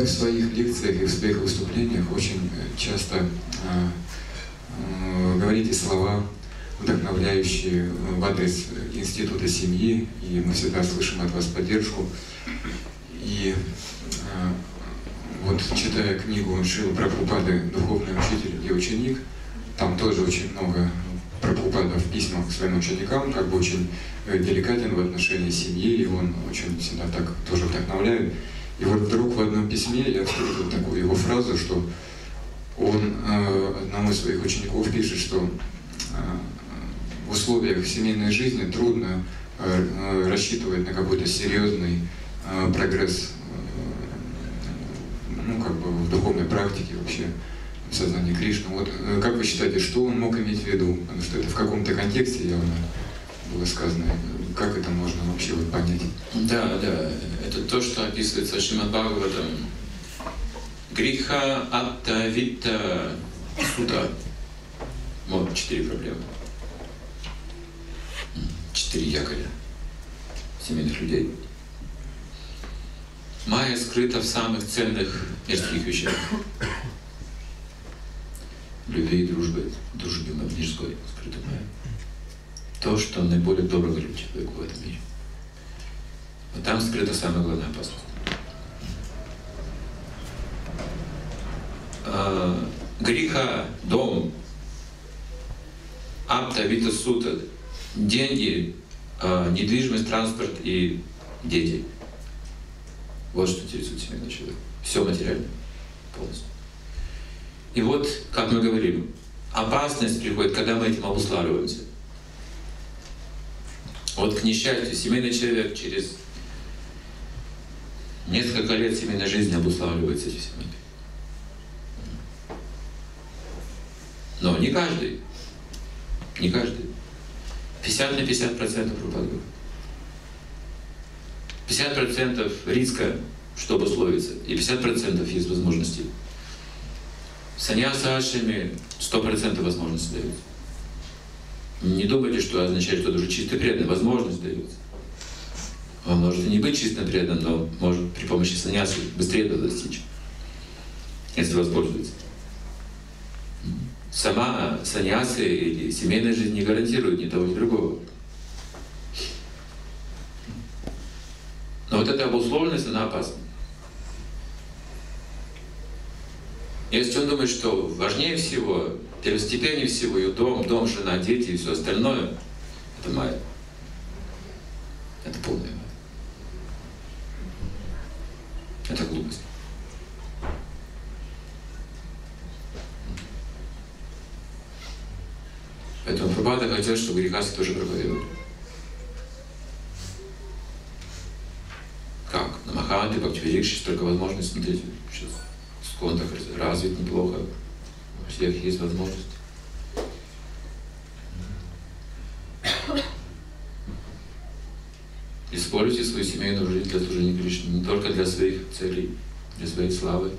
в своих лекциях и в своих выступлениях очень часто э, э, говорите слова, вдохновляющие в адрес Института семьи, и мы всегда слышим от вас поддержку. И э, вот читая книгу Шила Прабхупады «Духовный учитель и ученик», там тоже очень много Прабхупада в письмах к своим ученикам, как бы очень деликатен в отношении семьи, и он очень всегда так тоже вдохновляет. И вот вдруг в одном письме я встретил такую его фразу, что он э, одному из своих учеников пишет, что э, в условиях семейной жизни трудно э, рассчитывать на какой-то серьезный прогресс ну, как бы в духовной практике вообще в Кришны. Вот как вы считаете, что он мог иметь в виду? Потому что это в каком-то контексте явно было сказано. Как это можно вообще вот понять? Да, да. Это то, что описывается Шримад Бхагаватам. Гриха, Атта, Витта, Суда. Вот четыре проблемы. Четыре якоря семейных людей. Майя скрыта в самых ценных мирских вещах. Любви и дружбы, дружбе мирской скрыта Майя то, что наиболее дорого человеку в этом мире. Но там скрыта самая главная опасность. А, греха, дом, апта, вита, сута, деньги, а, недвижимость, транспорт и дети. Вот что интересует семейный человек. Все материально полностью. И вот, как мы говорим, опасность приходит, когда мы этим обуславливаемся. Вот, к несчастью, семейный человек через несколько лет семейной жизни обуславливается этим всем Но не каждый. Не каждый. 50 на 50 процентов пропадают. 50 процентов риска, что обусловится, и 50 процентов есть возможности. Саньяса Ашами 100 процентов возможности дают. Не думайте, что означает, что даже чисто преданный. Возможность дается. Он может и не быть чисто преданным, но может при помощи саньяса быстрее это достичь, если воспользуется. Сама саньяса или семейная жизнь не гарантирует ни того, ни другого. Но вот эта обусловленность, она опасна. Если он думает, что важнее всего первостепеннее всего ее дом, дом, жена, дети и все остальное, это майя. Это полная майя. Это глупость. Поэтому Прабхада хотел, чтобы грехасы тоже проповедовали. Как? На Маханте, Бхактивирикши столько возможностей смотреть. Сейчас так развит неплохо всех есть возможность. Используйте свою семейную жизнь для служения Кришне, не только для своих целей, для своей славы,